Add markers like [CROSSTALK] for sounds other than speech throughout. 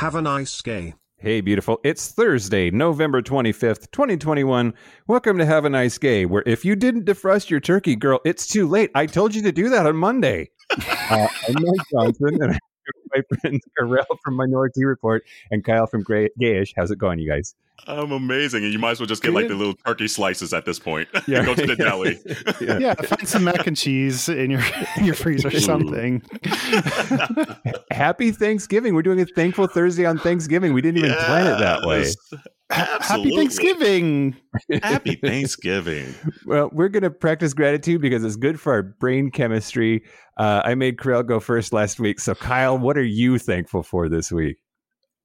Have a nice day. Hey, beautiful. It's Thursday, November 25th, 2021. Welcome to Have a Nice Gay, where if you didn't defrost your turkey, girl, it's too late. I told you to do that on Monday. Uh, I'm Mike Johnson, and I'm my friends Karel from Minority Report and Kyle from Gray- Gayish. How's it going, you guys? I'm amazing, and you might as well just get like the little turkey slices at this point. [LAUGHS] Yeah. Go to the [LAUGHS] deli. Yeah. Yeah, find some mac and cheese in your [LAUGHS] in your freezer or something. Happy Thanksgiving. We're doing a Thankful Thursday on Thanksgiving. We didn't even plan it that way. Yes. Happy Thanksgiving. Happy Thanksgiving. [LAUGHS] Well, we're going to practice gratitude because it's good for our brain chemistry. Uh, I made Karel go first last week. So, Kyle, what are you thankful for this week?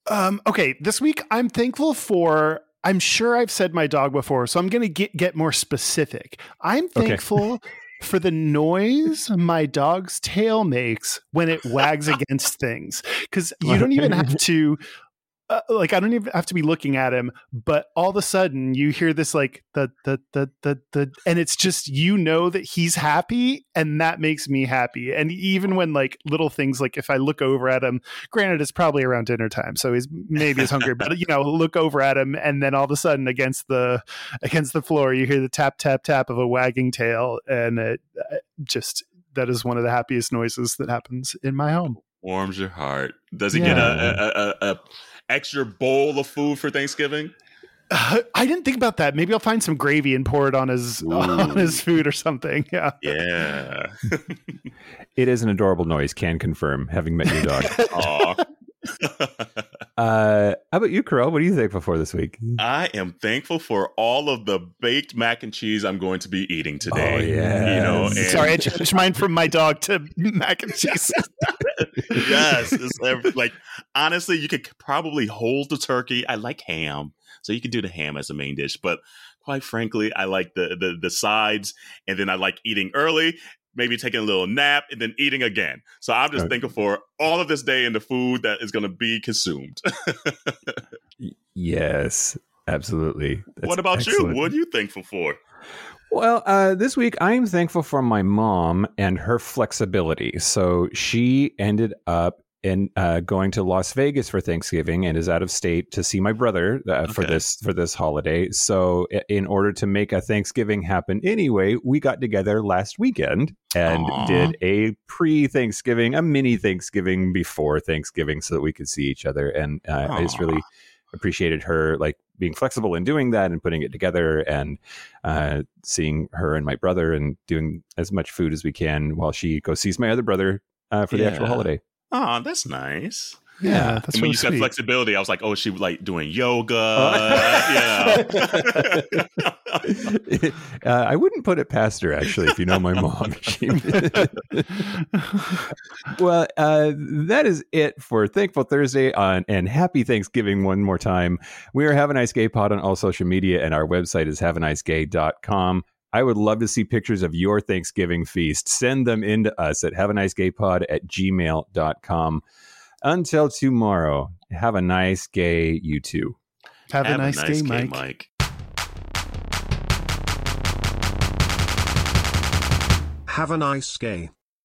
Um, okay, this week I'm thankful for. I'm sure I've said my dog before, so I'm going to get get more specific. I'm Okay. thankful [LAUGHS] for the noise my dog's tail makes when it wags [LAUGHS] against things, because you don't even have to. Uh, like I don't even have to be looking at him, but all of a sudden you hear this like the the the the the, and it's just you know that he's happy, and that makes me happy. And even when like little things like if I look over at him, granted it's probably around dinner time so he's maybe he's hungry but you know look over at him and then all of a sudden against the against the floor you hear the tap tap tap of a wagging tail and it uh, just that is one of the happiest noises that happens in my home Warms your heart. Does he get a, a, a, a extra bowl of food for Thanksgiving? uh, [SIGHS] i didn't think about that maybe i'll find some gravy and pour it on his [LAUGHS] on his food or something [LAUGHS] yeah Yeah. [LAUGHS] It is an adorable noise, can confirm, having met your dog. Uh, how about you, Karel? What are you thankful for this week? I am thankful for all of the baked mac and cheese I'm going to be eating today. Oh, yes. You know, and sorry i changed mine from my dog to mac and cheese [LAUGHS] yes, it's ev- like honestly, you could probably hold the turkey. I like ham, so you could do the ham as a main dish. But quite frankly, I like the the, the sides, and then I like eating early. Maybe taking a little nap and then eating again. So I'm just Okay. thankful for all of this day and the food that is going to be consumed. Yes, absolutely. That's what about excellent. you? What are you thankful for? Well, uh, this week I'm thankful for my mom and her flexibility. So she ended up in uh, going to Las Vegas for Thanksgiving and is out of state to see my brother uh, for this for this holiday. So in order to make a Thanksgiving happen anyway, we got together last weekend and Aw. did a pre-Thanksgiving, a mini Thanksgiving before Thanksgiving, so that we could see each other. And uh, I just Aw. really appreciated her like being flexible in doing that and putting it together and uh, seeing her and my brother and doing as much food as we can while she goes sees my other brother uh, for the actual holiday. Oh, that's nice. yeah that's and when really you said sweet. flexibility, I was like, oh, she was like doing yoga. [LAUGHS] Yeah. [LAUGHS] [LAUGHS] [LAUGHS] uh, I wouldn't put it past her, actually, if you know my mom. [LAUGHS] [LAUGHS] Well, uh, that is it for Thankful Thursday on and Happy Thanksgiving one more time. We are Have a Nice Gay Pod on all social media, and our website is haveanicegay.com. I would love to see pictures of your Thanksgiving feast. Send them in to us at have a nice gay pod at gmail.com. Until tomorrow, have a nice gay you too. have, Have a nice, day mike Mike. Have a nice gay.